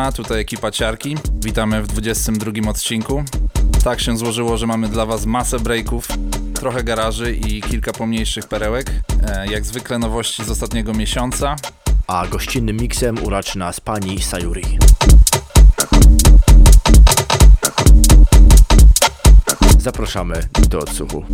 Siema, tutaj ekipa Ciarki. Witamy w 22 odcinku. Tak się złożyło, że mamy dla Was masę breaków, trochę garaży i kilka pomniejszych perełek. E, jak zwykle nowości z ostatniego miesiąca. A gościnnym miksem uraczy nas pani Sayuri. Zapraszamy do odsłuchu.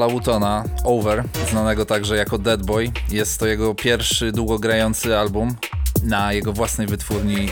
Ala Wootona, Over, znanego także jako Dead Boy. Jest to jego pierwszy długogrający album na jego własnej wytwórni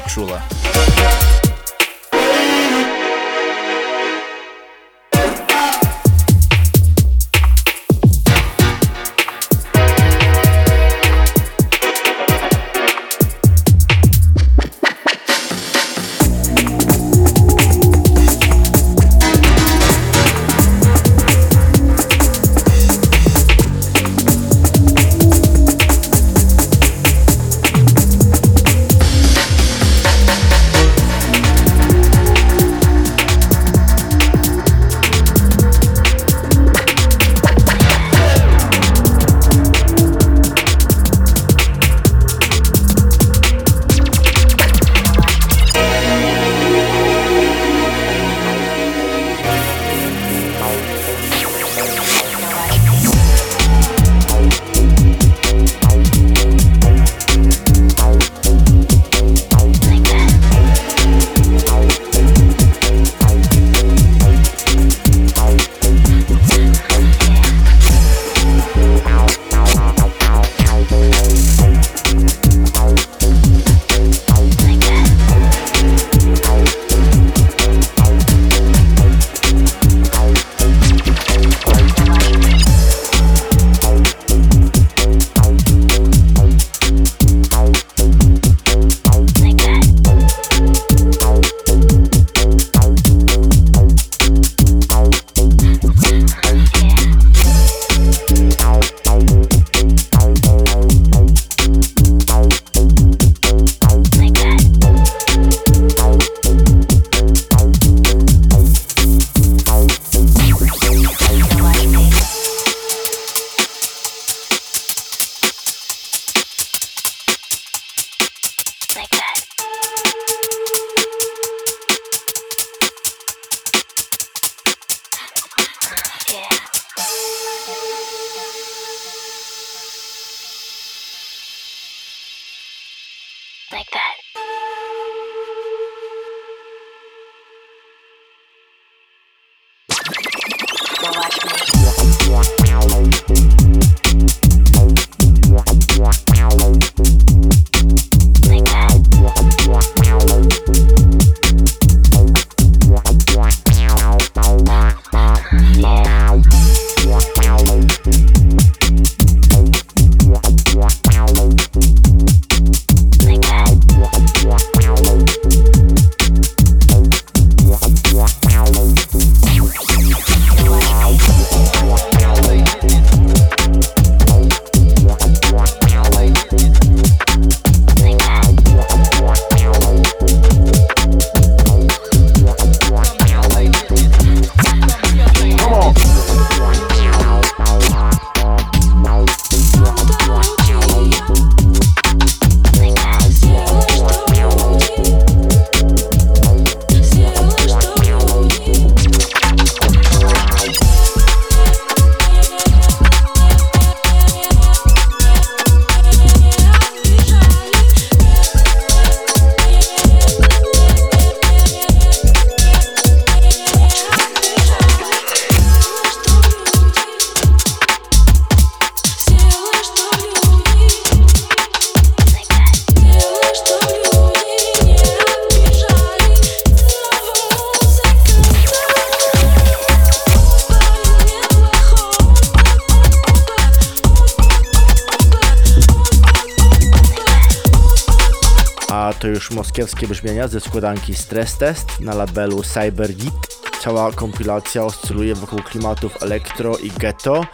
Chule. moskiewskie brzmienia ze składanki Stress Test na labelu CyberGit. Cała kompilacja oscyluje wokół klimatów elektro i ghetto,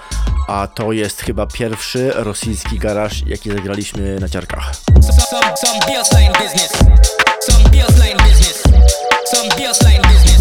a to jest chyba pierwszy rosyjski garaż, jaki zagraliśmy na ciarkach. Some, Teraz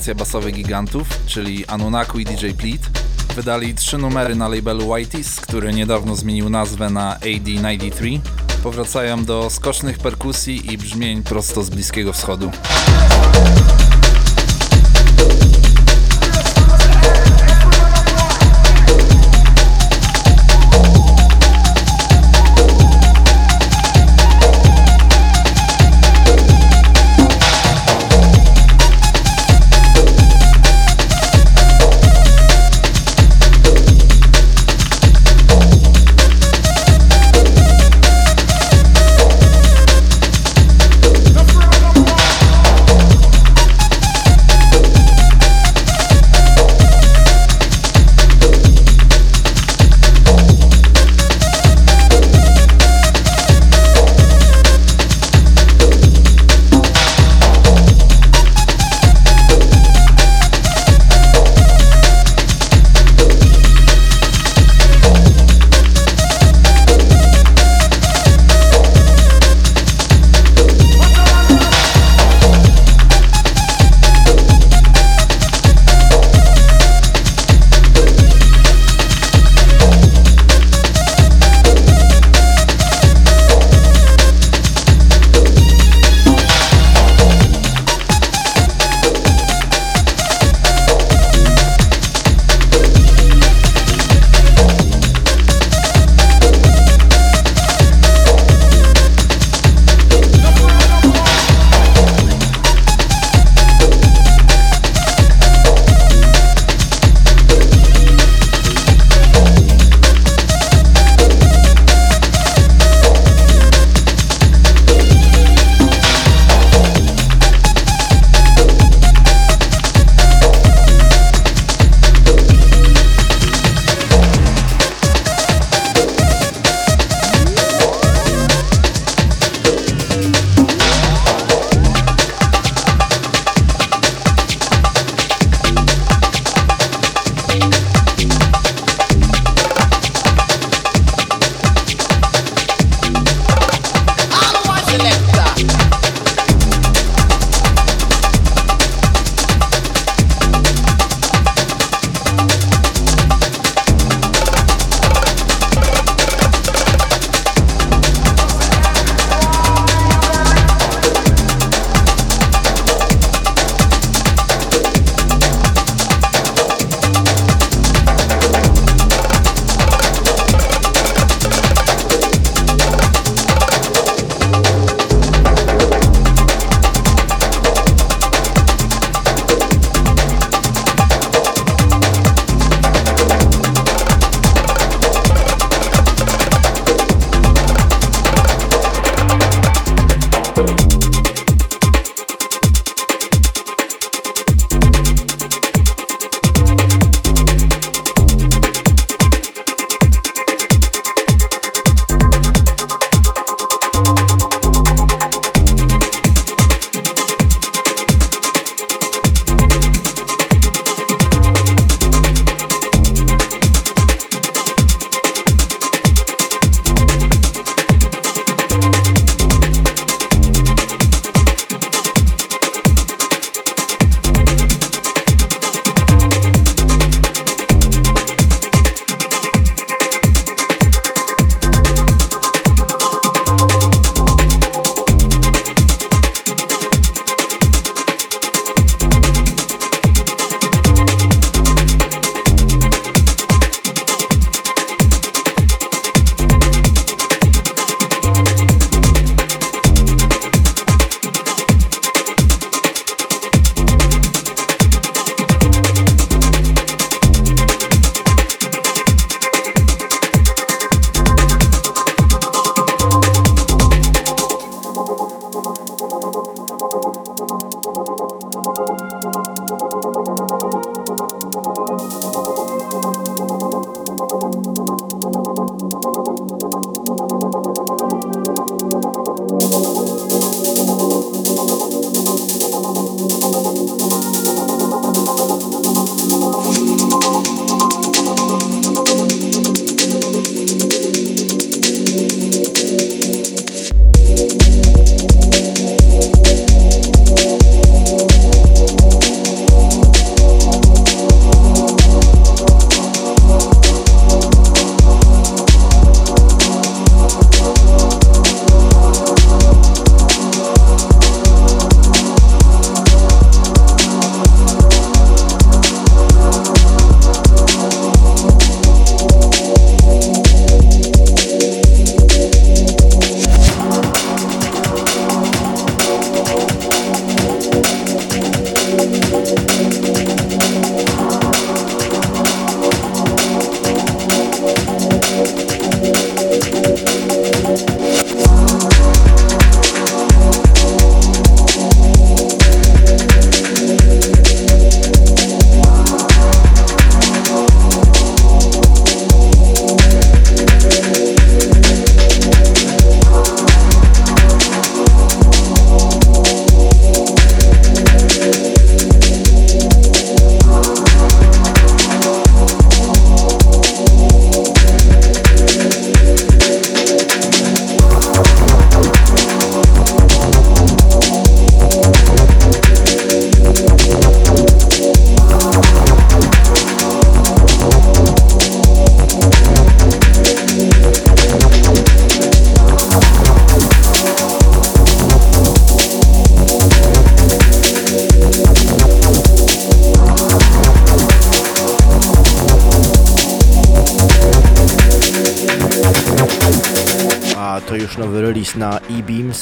kolaboracja basowych gigantów, czyli Anunaku i DJ Pleat. Wydali trzy numery na labelu Whiteys, który niedawno zmienił nazwę na AD93. Powracają do skocznych perkusji i brzmień prosto z Bliskiego Wschodu.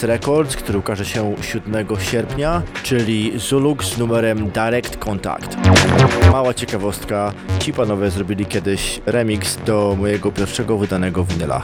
Records, który ukaże się 7 sierpnia, czyli Zuluk z numerem Direct Contact. Mała ciekawostka, ci panowie zrobili kiedyś remix do mojego pierwszego wydanego winyla.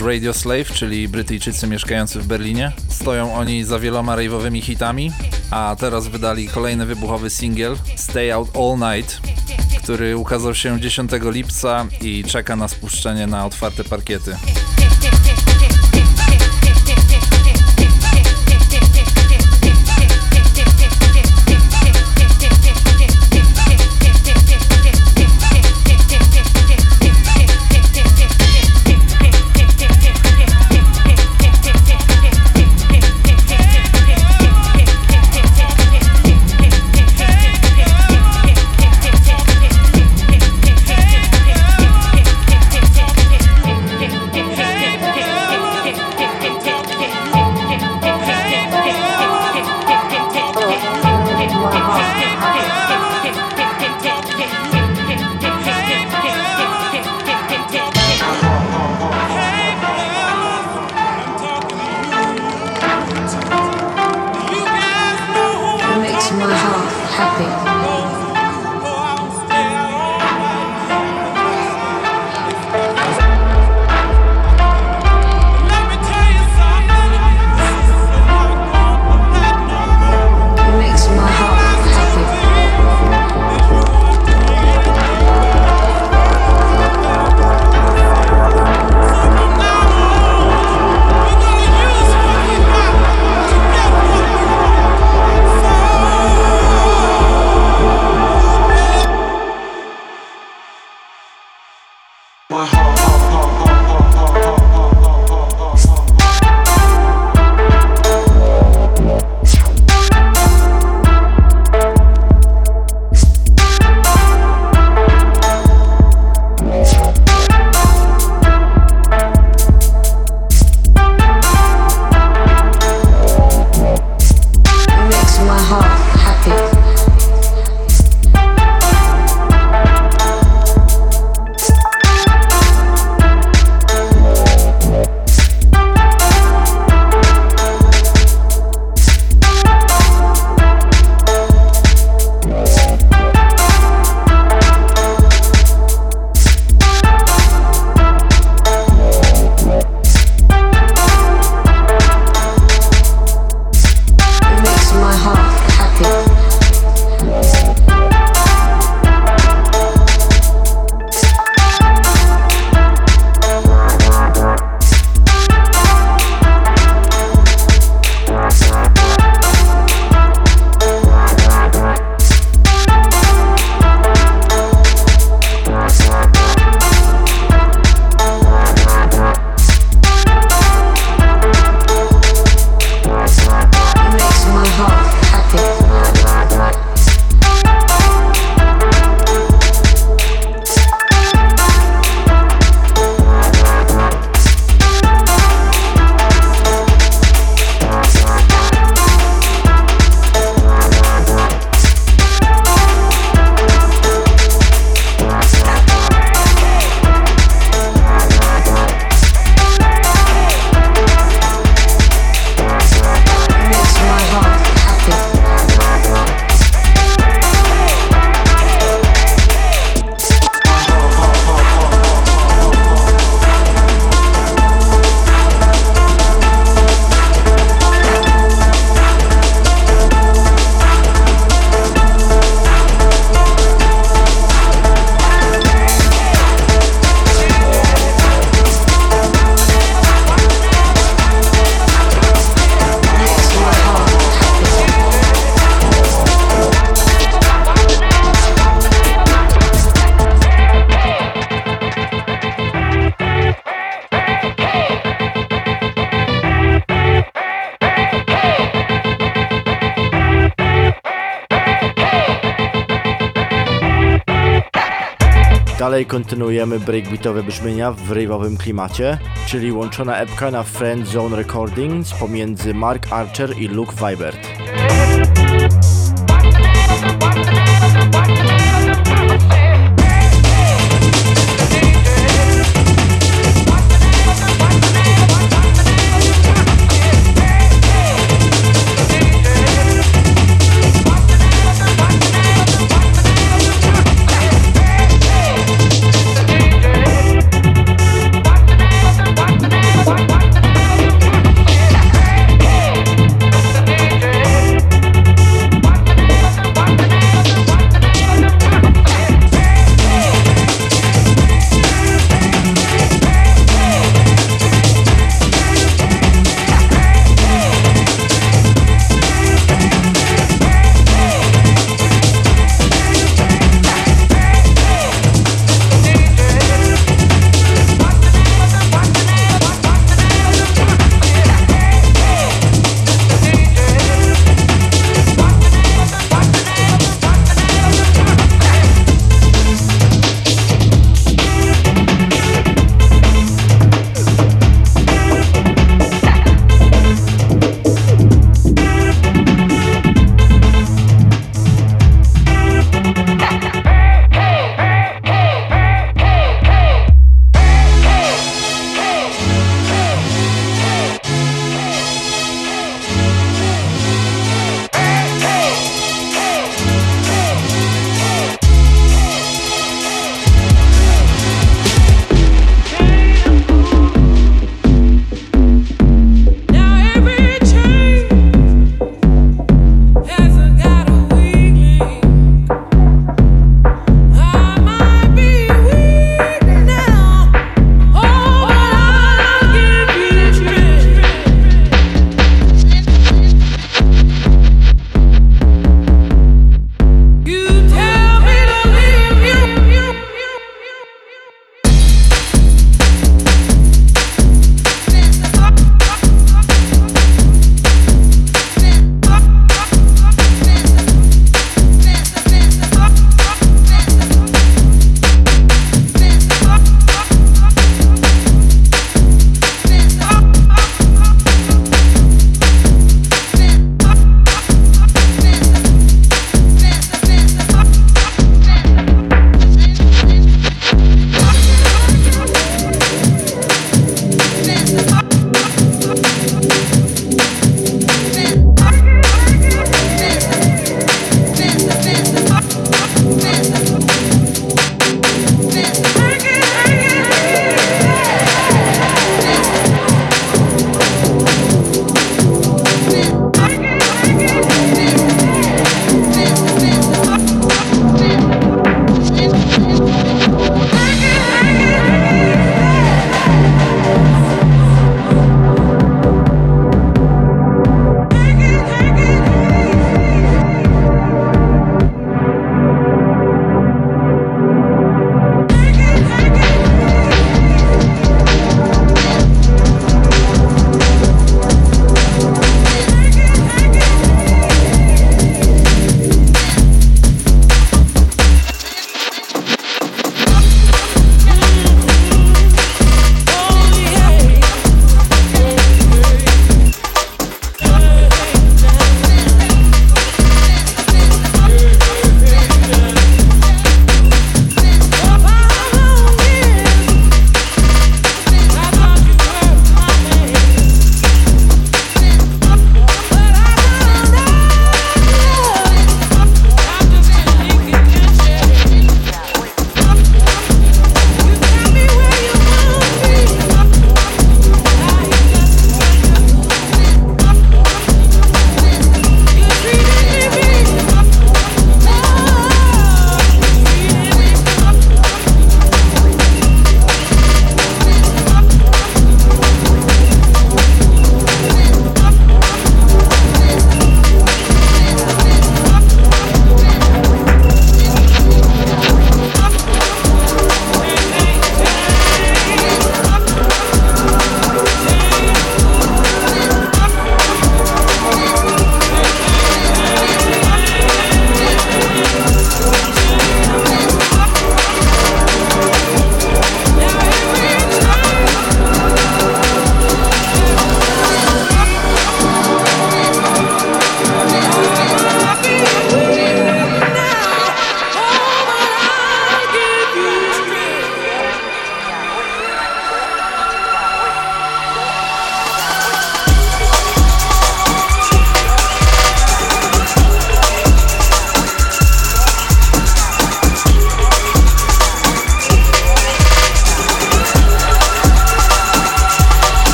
Radio Slave, czyli Brytyjczycy mieszkający w Berlinie. Stoją oni za wieloma rave'owymi hitami, a teraz wydali kolejny wybuchowy singiel Stay Out All Night, który ukazał się 10 lipca i czeka na spuszczenie na otwarte parkiety. Kontynuujemy breakbeatowe brzmienia w rave'owym klimacie, czyli łączona epka na Friend Zone Recordings pomiędzy Mark Archer i Luke Vibert.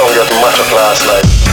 Song get matter class like.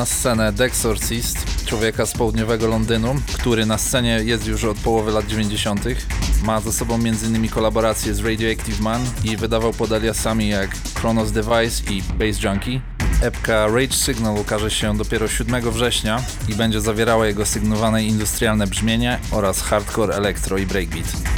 Na scenę Dexorcist, człowieka z południowego Londynu, który na scenie jest już od połowy lat 90. Ma ze sobą m.in. kolaboracje z Radioactive Man i wydawał pod aliasami jak Chronos Device i Bass Junkie. Epka Rage Signal ukaże się dopiero 7 września i będzie zawierała jego sygnowane industrialne brzmienie oraz hardcore, elektro i breakbeat.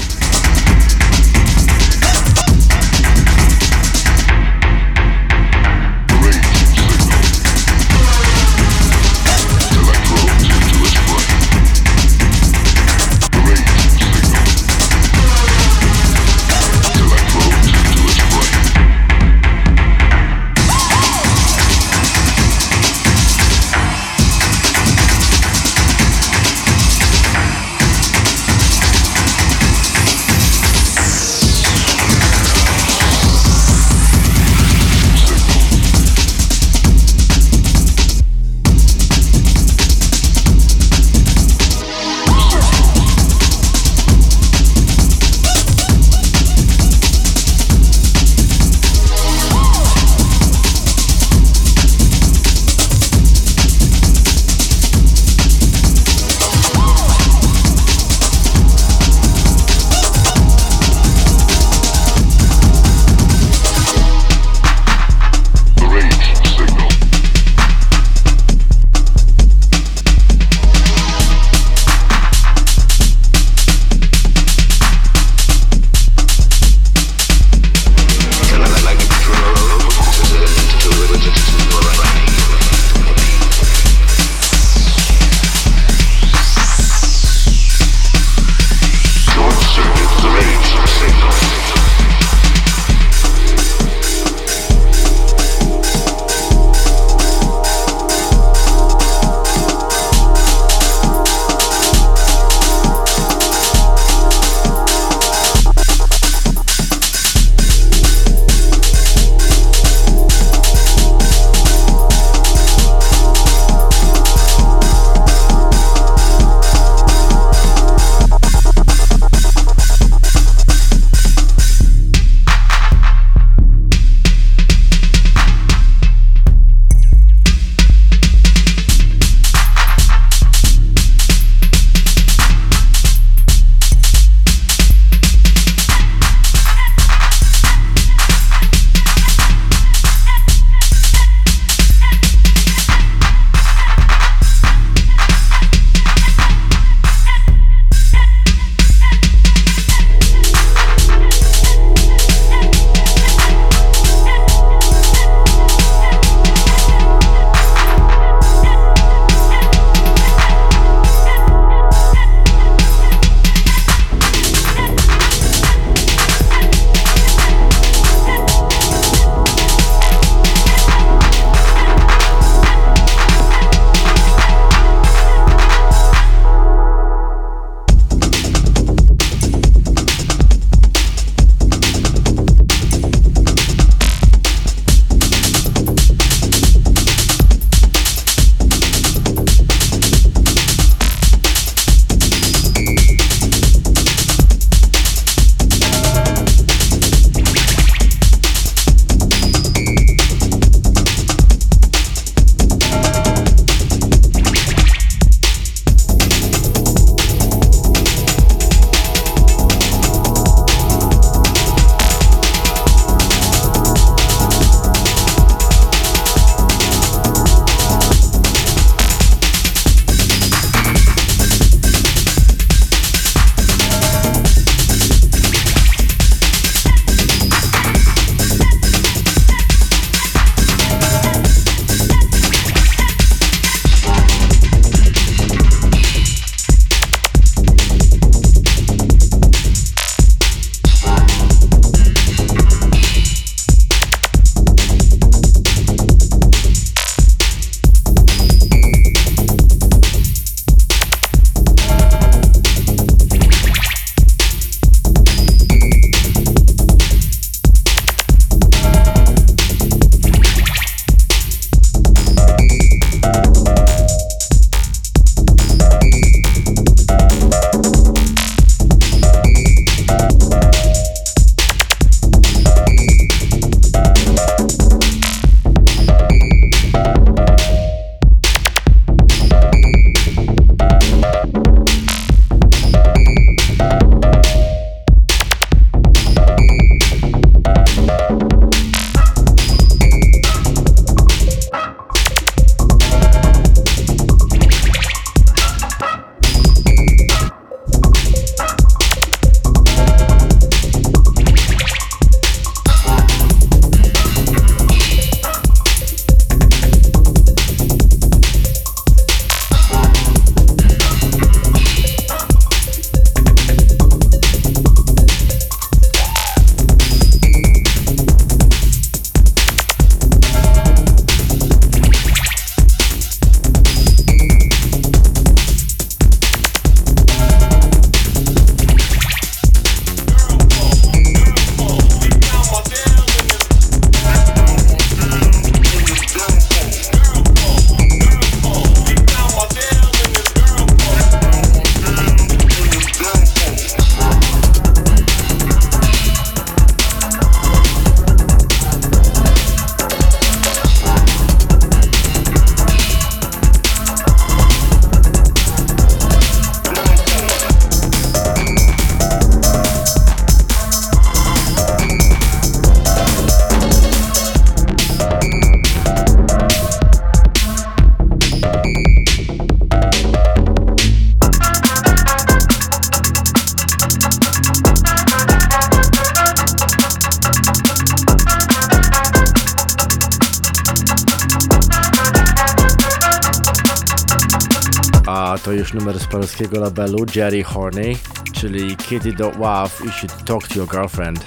Numer z polskiego labelu Jerry Horny, czyli Kiedy Don't You Should Talk to Your Girlfriend.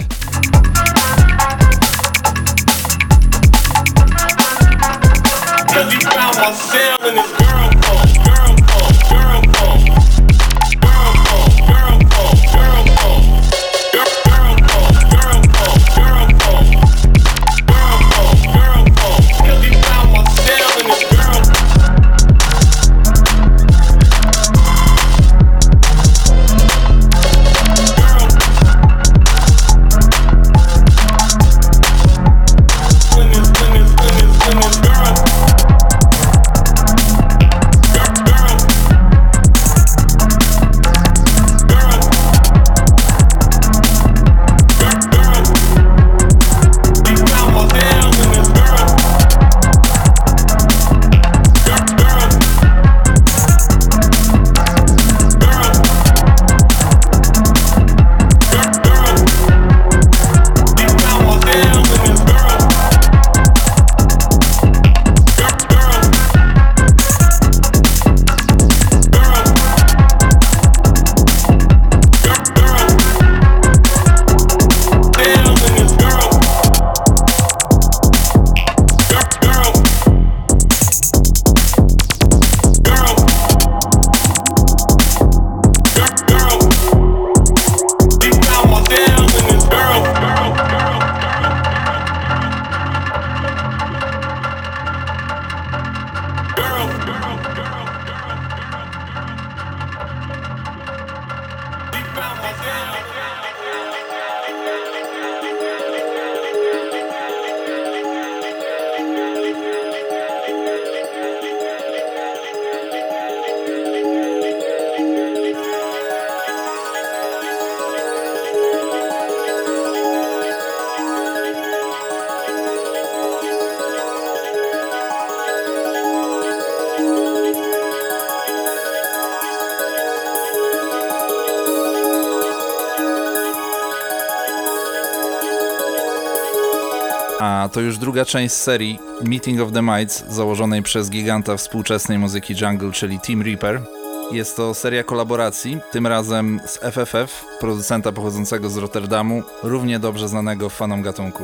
Cause he found my cell in his druga część serii Meeting of the Mites, założonej przez giganta współczesnej muzyki jungle, czyli Team Reaper. Jest to seria kolaboracji, tym razem z FFF, producenta pochodzącego z Rotterdamu, równie dobrze znanego fanom gatunku.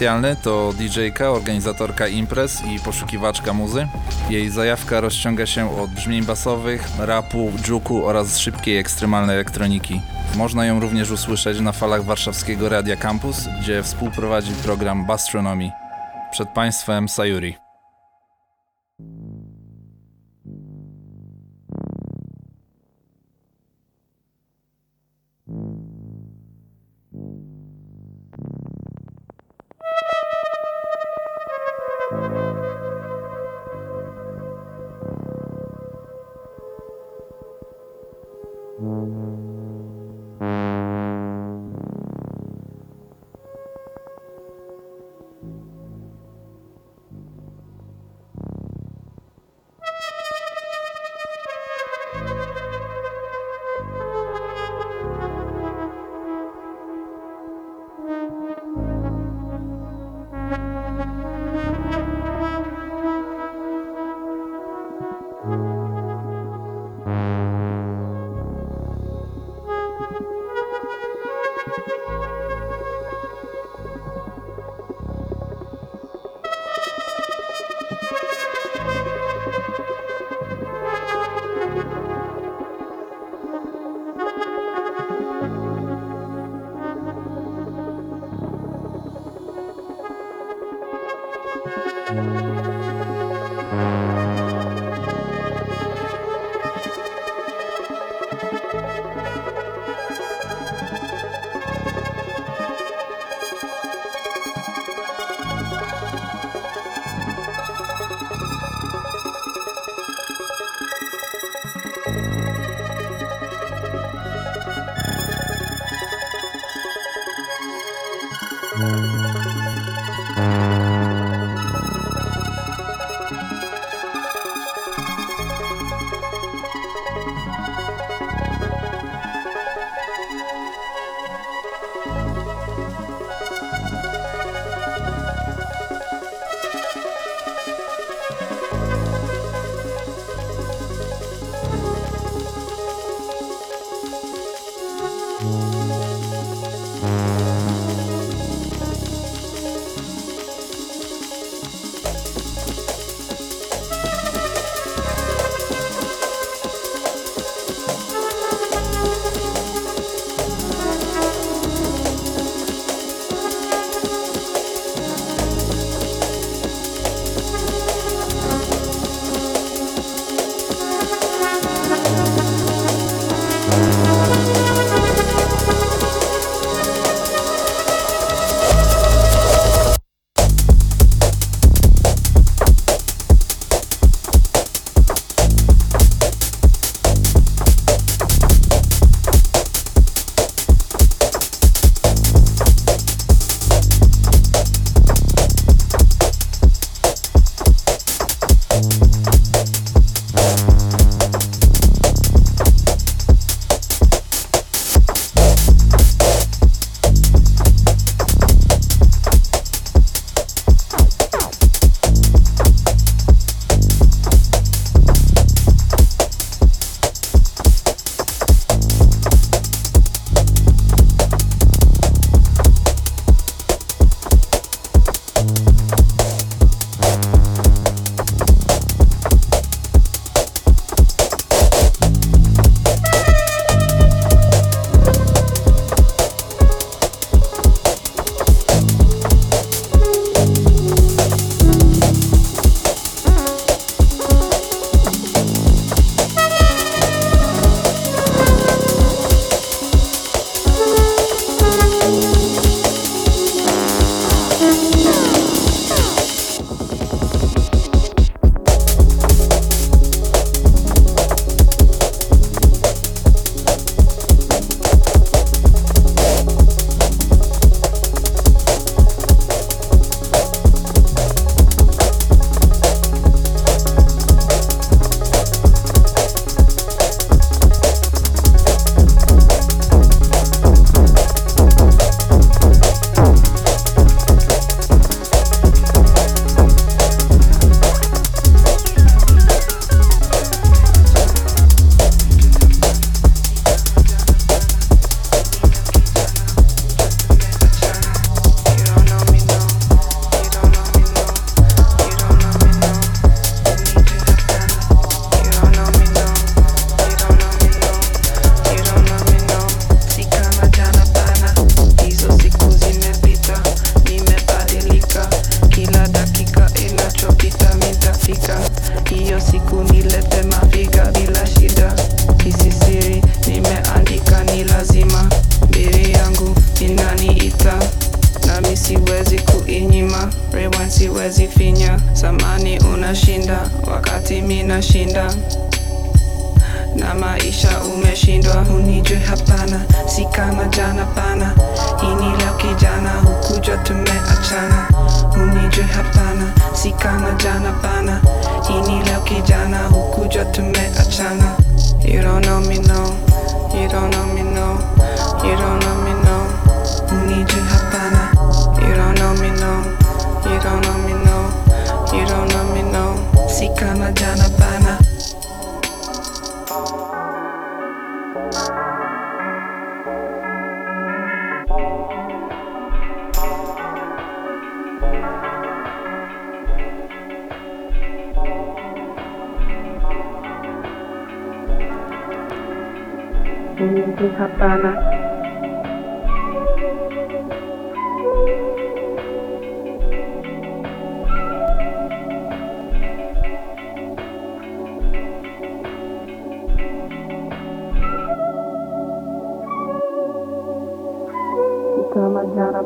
Specjalny to DJ-ka, organizatorka imprez i poszukiwaczka muzy. Jej zajawka rozciąga się od brzmień basowych, rapu, dżuku oraz szybkiej ekstremalnej elektroniki. Można ją również usłyszeć na falach warszawskiego Radia Campus, gdzie współprowadzi program Bastronomy. Przed Państwem Sayuri.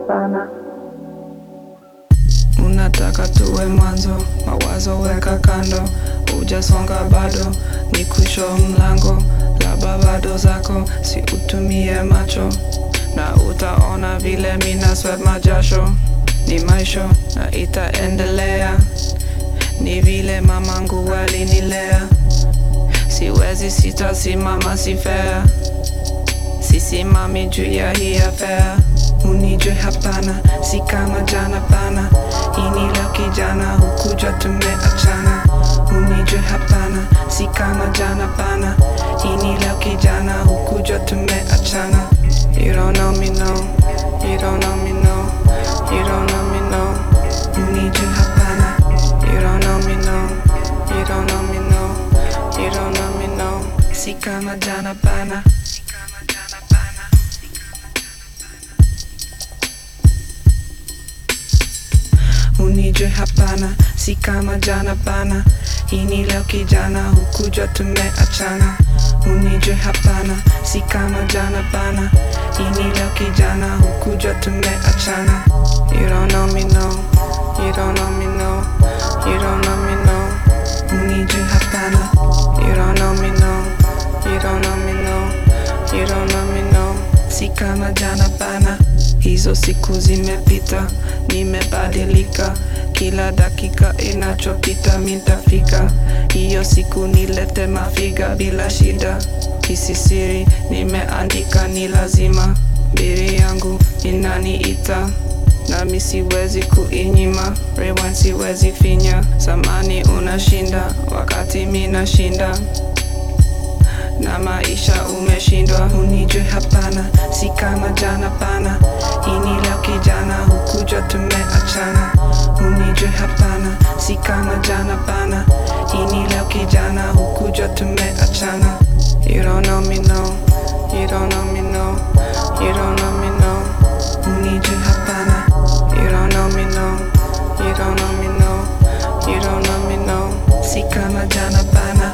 Pana unataka tuwe mwanzo mawazo weka kando. Ujasonga bado ni kusho mlango. Laba bado zako si utumie macho. Na utaona vile mina swet majasho. Ni maisho na itaendelea. Ni vile mamangu walinilea siwezi sitasimama si fair. Sisimami juu ya hii affair unijwe hapana si kama jana ini leo kijana hukuja tumeachana unijwe hapana si kama jana ini leo kijana hukuja tumeachana you don't know me no. You don't know me no. You don't know me no. You don't know me no. You don't know me no. You don't know me no. Jana pana unijwe hapana si kama jana pana. Ini leo kijana hukuja tumeachana. Unijwe hapana si kama jana pana. Ini leo kijana hukuja tumeachana. You don't know me no. You don't know me no. You don't know me no. Unijwe hapana. You don't know me no. You don't know me no. You don't know me no. Si kama jana pana. Hizo siku zimepita nimebadilika kila dakika inachopita mintafika hiyo siku nilete mafiga bila shida. Kisisiri nimeandika ni lazima. Biri yangu inaniita nami siwezi kuinyima. Rewind siwezi finya zamani unashinda wakati minashinda na maisha umeshindwa. Unijwe hapana si kama jana pana. Ini leo kijana hukuja tumeachana you don't know me no. You don't know me no. You don't know me no. Unijwe hapana. You don't know me no. You don't know me no. You don't know me no. Kama jana pana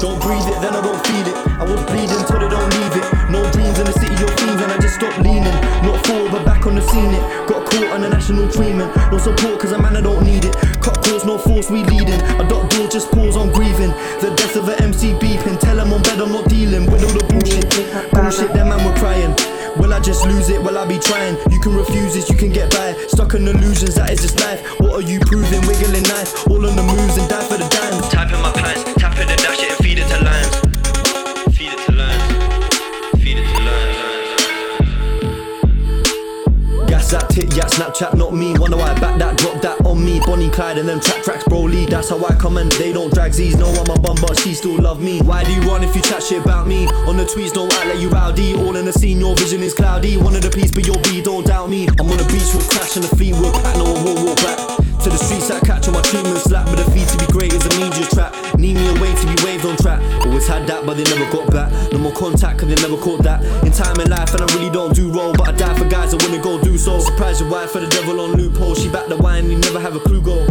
Don't breathe it, then I don't feel it. I was bleeding till they don't leave it. No dreams in the city of fiends, and I just stopped leaning. Not forward, but back on the scene. It got caught on the national treatment. No support, cause a man I don't need it. Cut calls, no force, we leading. A dot door, just pause on grieving. The death of a MC beeping. Tell them on bed, I'm not dealing with all the bullshit. Bullshit, them man were crying. Will I just lose it? Will I be trying? You can refuse this, you can get by. Stuck in illusions, that is just life. What are you proving? Wiggling knife, all on the moves and die for the dimes. Type in my pants, Snapchat, not me. Wonder why I back that, drop that on me. Bonnie Clyde and them trap tracks, Broly. That's how I come and they don't drag Z's. No, I'm a bum, but she still love me. Why do you run if you chat shit about me? On the tweets, don't act like you rowdy. All in the scene, your vision is cloudy. One of the piece, but you'll be, don't doubt me. I'm on the beach, we'll crash and the will pack, no one will walk back. To the streets, I catch on my treatment slap. But the fee to be great is a media trap. Need me away to be waved on track. Always had that, but they never got back. No more contact, cause they never caught that. In time and life, and I really don't do roll. But I die for guys that wanna go do so. Surprise your wife for the devil on loophole. She back the wine, you never have a clue go.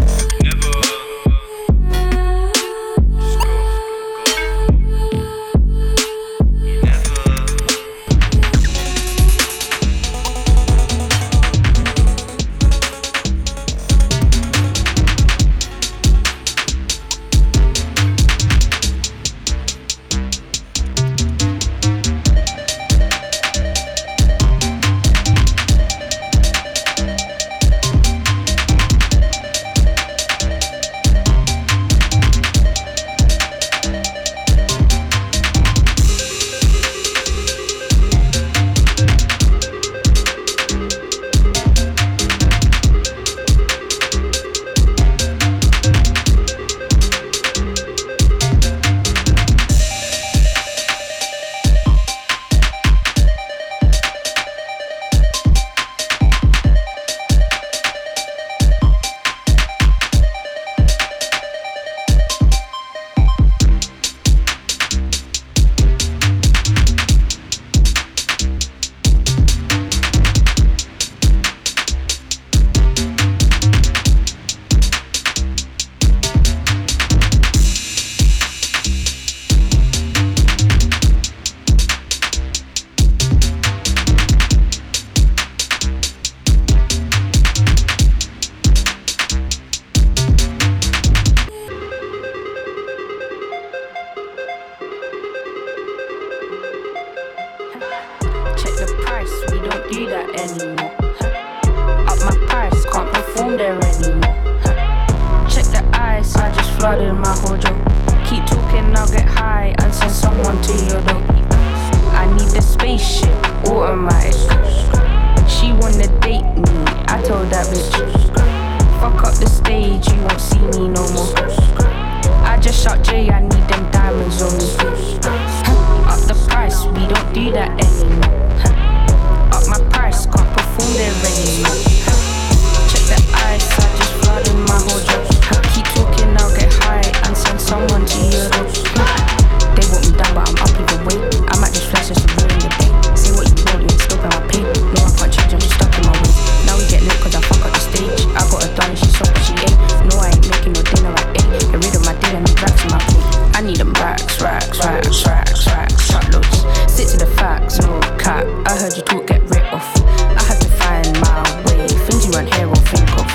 Run here or think of.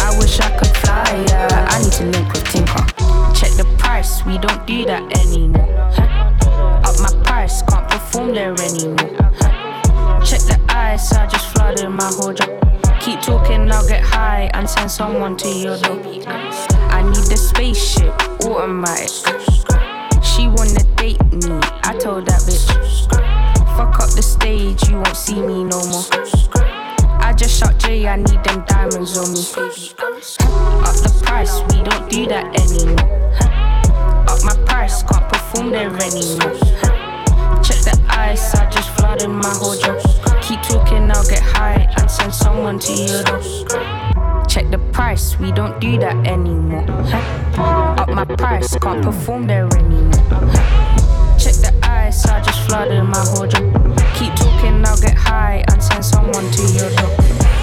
I wish I could fly, yeah. I need to link with Tinker. Check the price, we don't do that anymore. Up my price, can't perform there anymore. Check the ice, I just flooded my whole job. Keep talking, I'll get high and send someone to your door. I need the spaceship, automatic. She wanna date me, I told that bitch. Fuck up the stage, you won't see me no more. I just shot need them diamonds on me. Up the price, we don't do that anymore. Up my price, can't perform there anymore. Check the ice, I just flooded my whole job. Keep talking, I'll get high and send someone to your door. Check the price, we don't do that anymore. Up my price, can't perform there anymore. Check the ice, I just flooded my whole job. Talking, I'll get high and send someone to your door.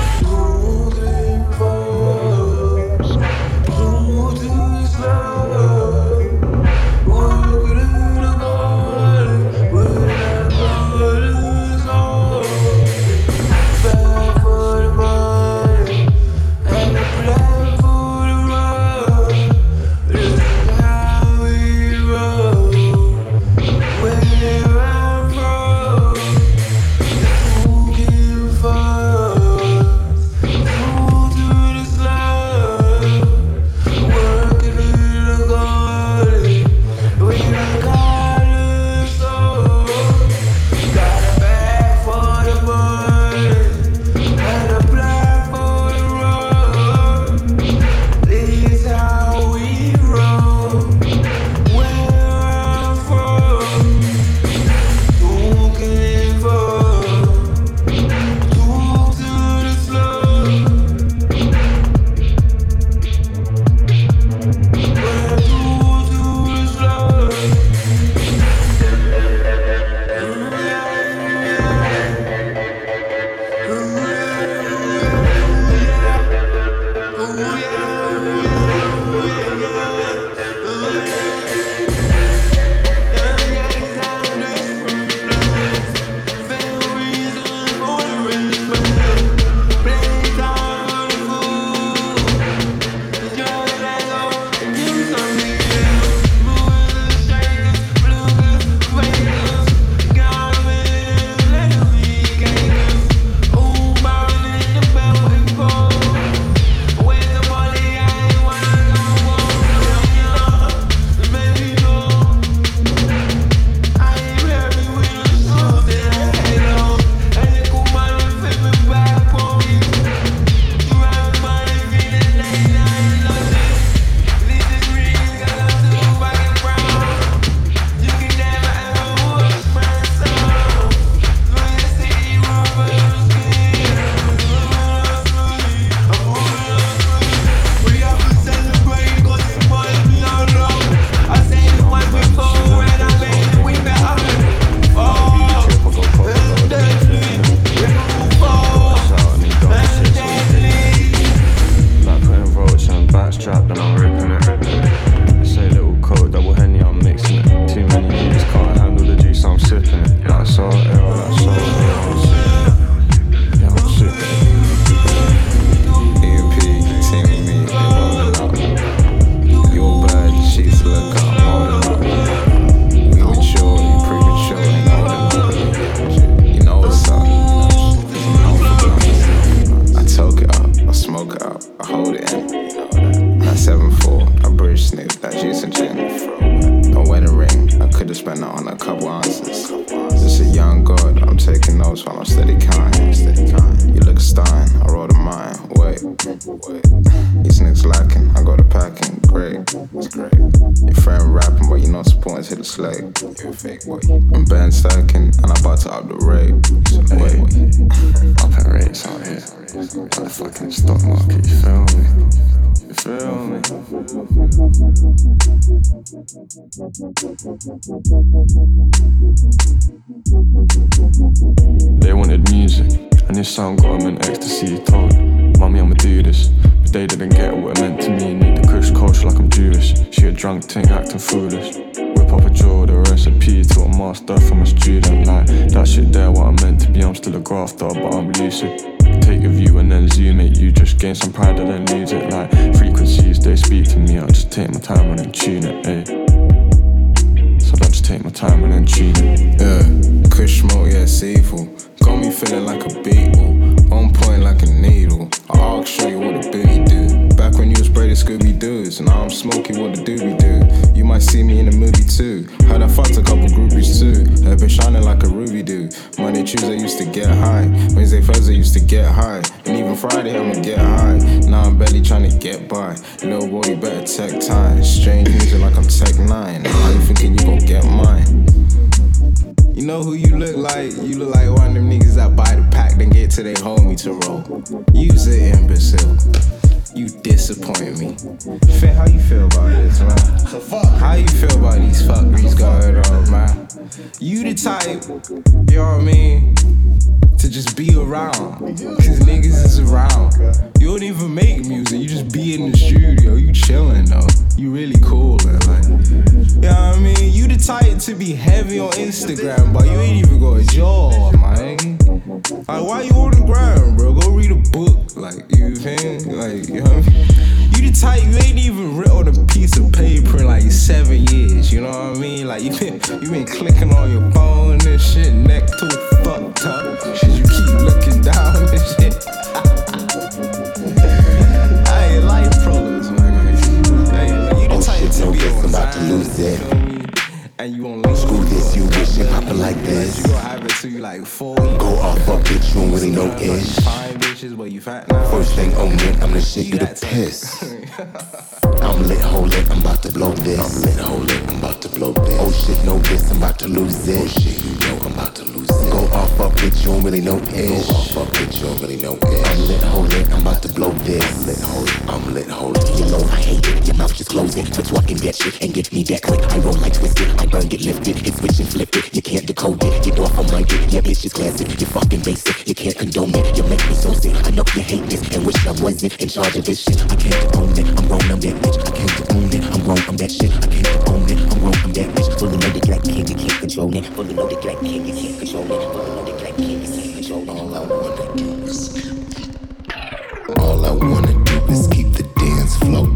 Seven years, you know what I mean? Like, you been, you been clicking on your phone and shit, neck to a fucked up. Shit, you keep looking down and shit. I ain't life problems, man. Hey, you the oh, type to be on I'm about to lose it. and you on link. Screw this, you wish it poppin' like this. You gonna have it till you like 40. Go off a bitch, you don't really know ish. Fine bitches, but you fat now. First thing on it, I'm the shit, you the piss. I'm lit, hold it, I'm about to blow this. I'm lit, hold it, I'm about to blow this. Oh shit, no this, I'm about to lose it. Oh shit, off a bitch, you don't really know ish. Go off a bitch, you don't really know ish. I'm lit, hold it, I'm about to blow this. I'm lit, hold it, I'm lit, hold it. You know I hate it, your mouth just close it. Quit talking that shit and get me that quick. I roll like twisted, I burned it, lifted, hit switch and flip it. You can't decode it, get off on my dick. Yeah, bitch is classic, you fucking basic. You can't condone it, you make me so sick. I know you hate this and wish I wasn't in charge of this shit. I can't own it, I'm grown, I'm that bitch. I can't own it, I'm grown, I'm that shit. I can't own it, I'm grown, I'm that bitch. Fully loaded like king, you can't control it. Fully loaded like king, you can't control it.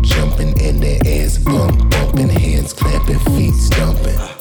Jumping and the ass bump, bumping, hands clapping, feet stomping.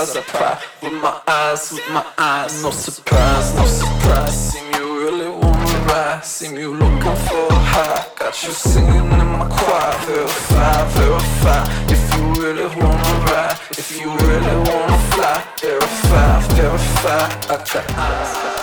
cause I cry with my eyes, with my eyes. No surprise, no surprise. See you really wanna ride. See you looking for a high. Got you singing in my choir. Verify, verify. If you really wanna ride, if you really wanna fly, verify, verify. I got eyes.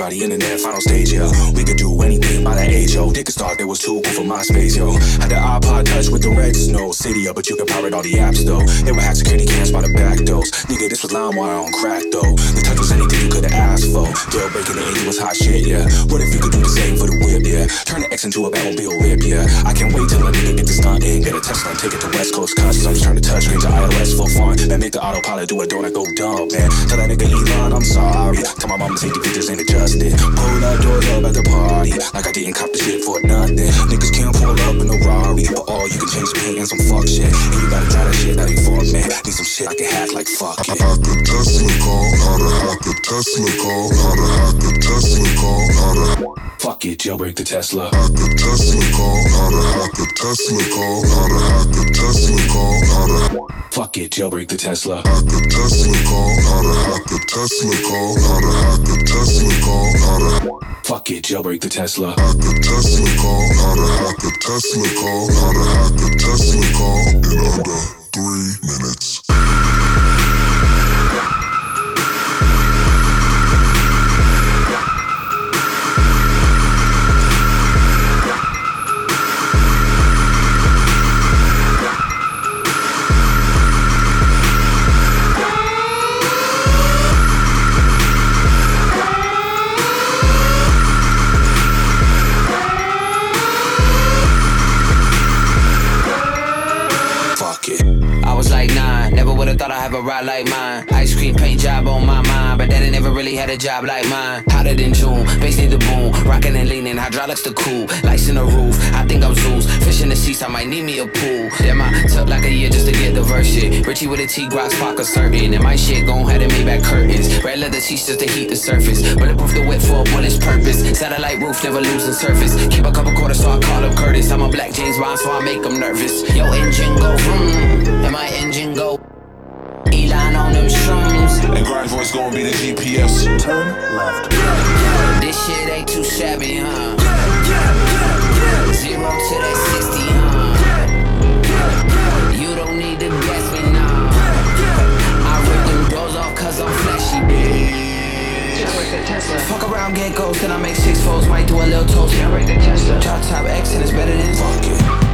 everybody. Jailbreak the Tesla. hack a Tesla call, how to hack a Tesla call, how to hack a Tesla call, how to Fuck it, jailbreak the Tesla. hack a Tesla call, how to hack a Tesla call, how to hack a Tesla call, how to Fuck it, jailbreak the Tesla. hack a Tesla call, how to hack a Tesla call, how to hack a Tesla call in under had a job like mine. Hotter than June, bass need the boom, rocking and leaning, hydraulics the cool, lights in the roof. I think I'm Zeus, fish in the seats, I might need me a pool. Damn, I took like a year just to get the verse shit. Richie with a T, Grox, Parker certain, and my shit gon' have to make back curtains. Red leather sheets just to heat the surface, bulletproof the wet for a bullet's purpose. Satellite roof never losing surface. Keep a couple quarters so I call him Curtis. I'm a black James Bond, so I make him nervous. Yo, engine go and my engine go. Elon on them shrooms. And grind voice gonna be the GPS. Turn left. This shit ain't too shabby, huh? Zero to that 60, huh? You don't need to guess me now. I rip them doors off cause I'm flashy, bitch. Can't break the Tesla. Fuck around, get ghost, then I make six folds, might do a little toast. I break the Drop top X and it's better than fuck it.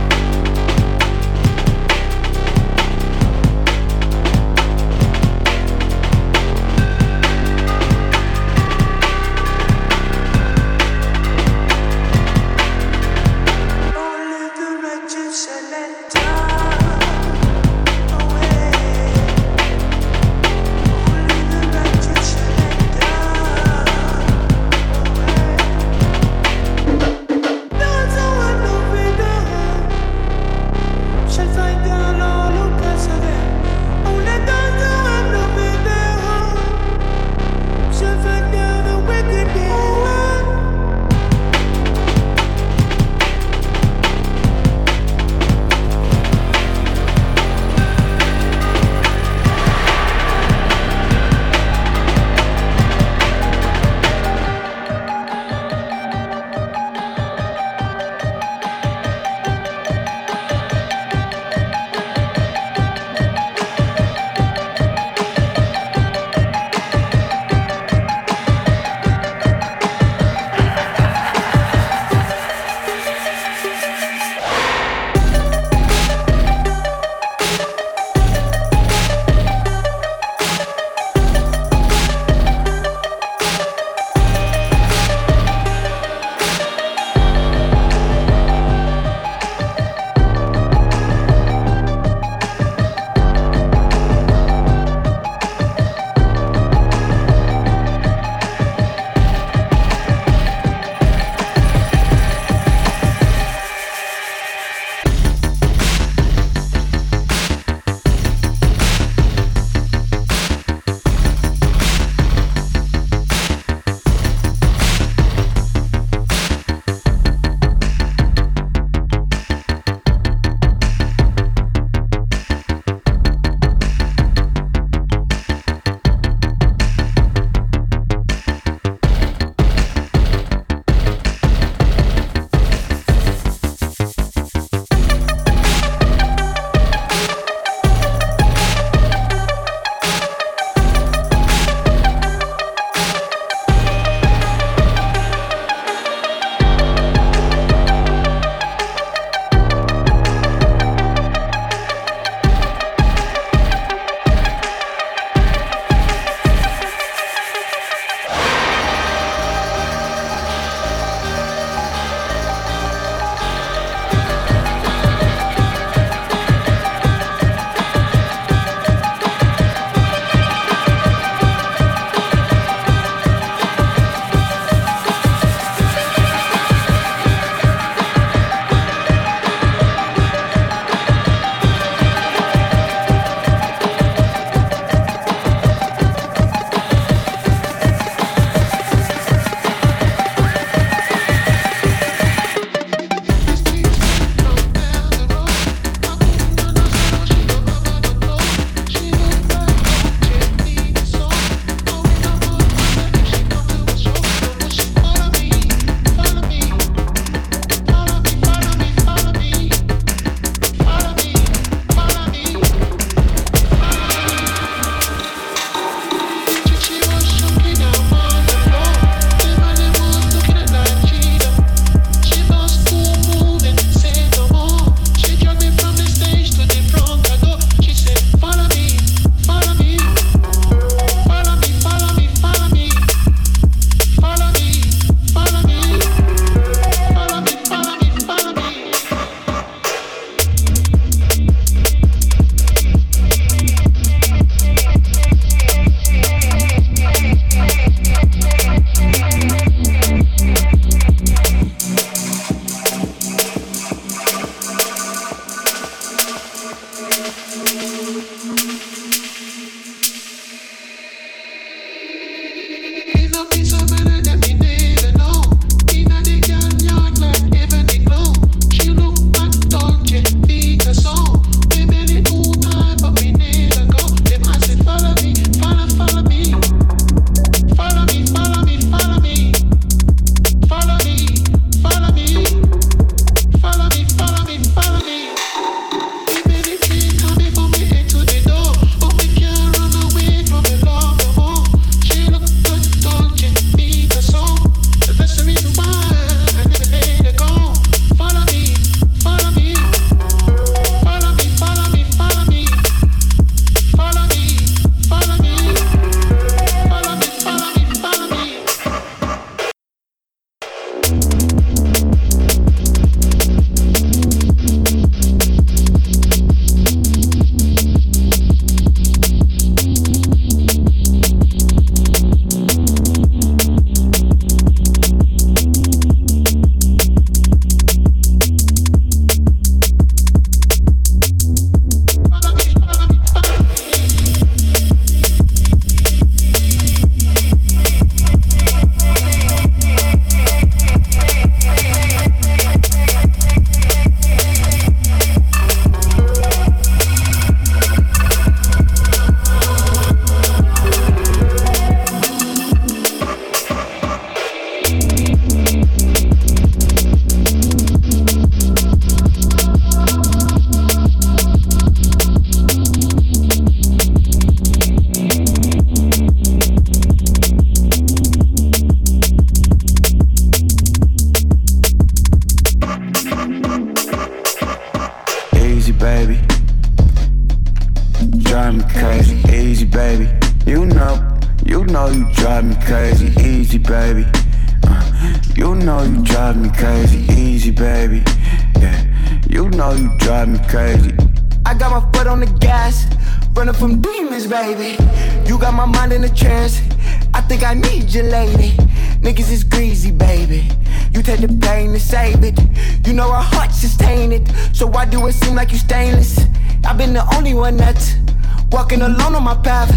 Walking alone on my path.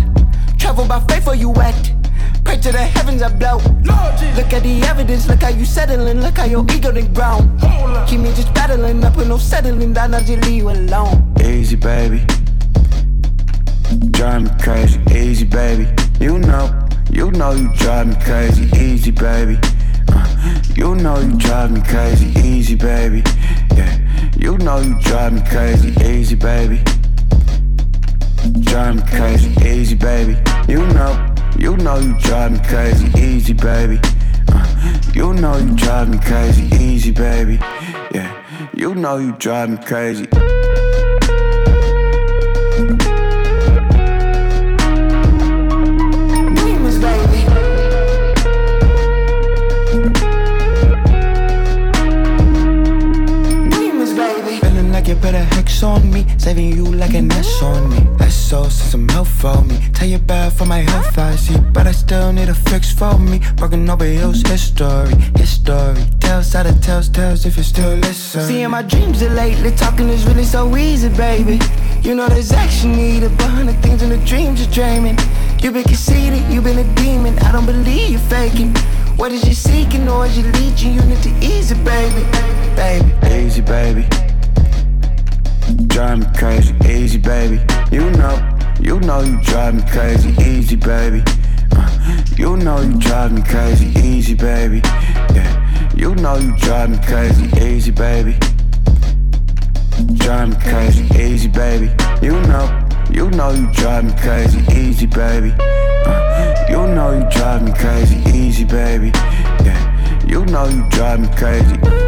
Travel by faith or you wet. Pray to the heavens I blow. Look at the evidence, look how you settling, look how your ego done grown. Keep me just battling up with no settling down, I just leave you alone. Easy, baby. Drive me crazy, easy, baby. You know, you know you drive me crazy, easy, baby. Uh, you know you drive me crazy, easy, baby. Yeah, you know you drive me crazy, easy, baby. Drive me crazy, easy, baby. You know, you know you drive me crazy, easy, baby. Uh, you know you drive me crazy, easy, baby. Yeah, you know you drive me crazy. Put on me, saving you like an S on me. SO send some help for me. Tell you bad for my health, I see, but I still need a fix for me. Broken over hills, history, history. Tales out of tales, tales if you still listen. Seeing my dreams are lately, talking is really so easy, baby. You know there's action needed behind the things in the dreams you're dreaming. You've been conceited, you've been a demon. I don't believe you're faking. What is you seeking or is you leeching? You need to ease it, baby, baby. Easy, baby. Drive me crazy, easy, baby. You know, you know you drive me crazy, easy, baby. Uh, you know you drive me crazy, easy, baby. Yeah, you know you drive me crazy, easy, baby. Drive me crazy, easy, baby. You know, you know you drive me crazy, easy, baby. Uh, you know you drive me crazy, easy, baby. Yeah, you know you drive me crazy.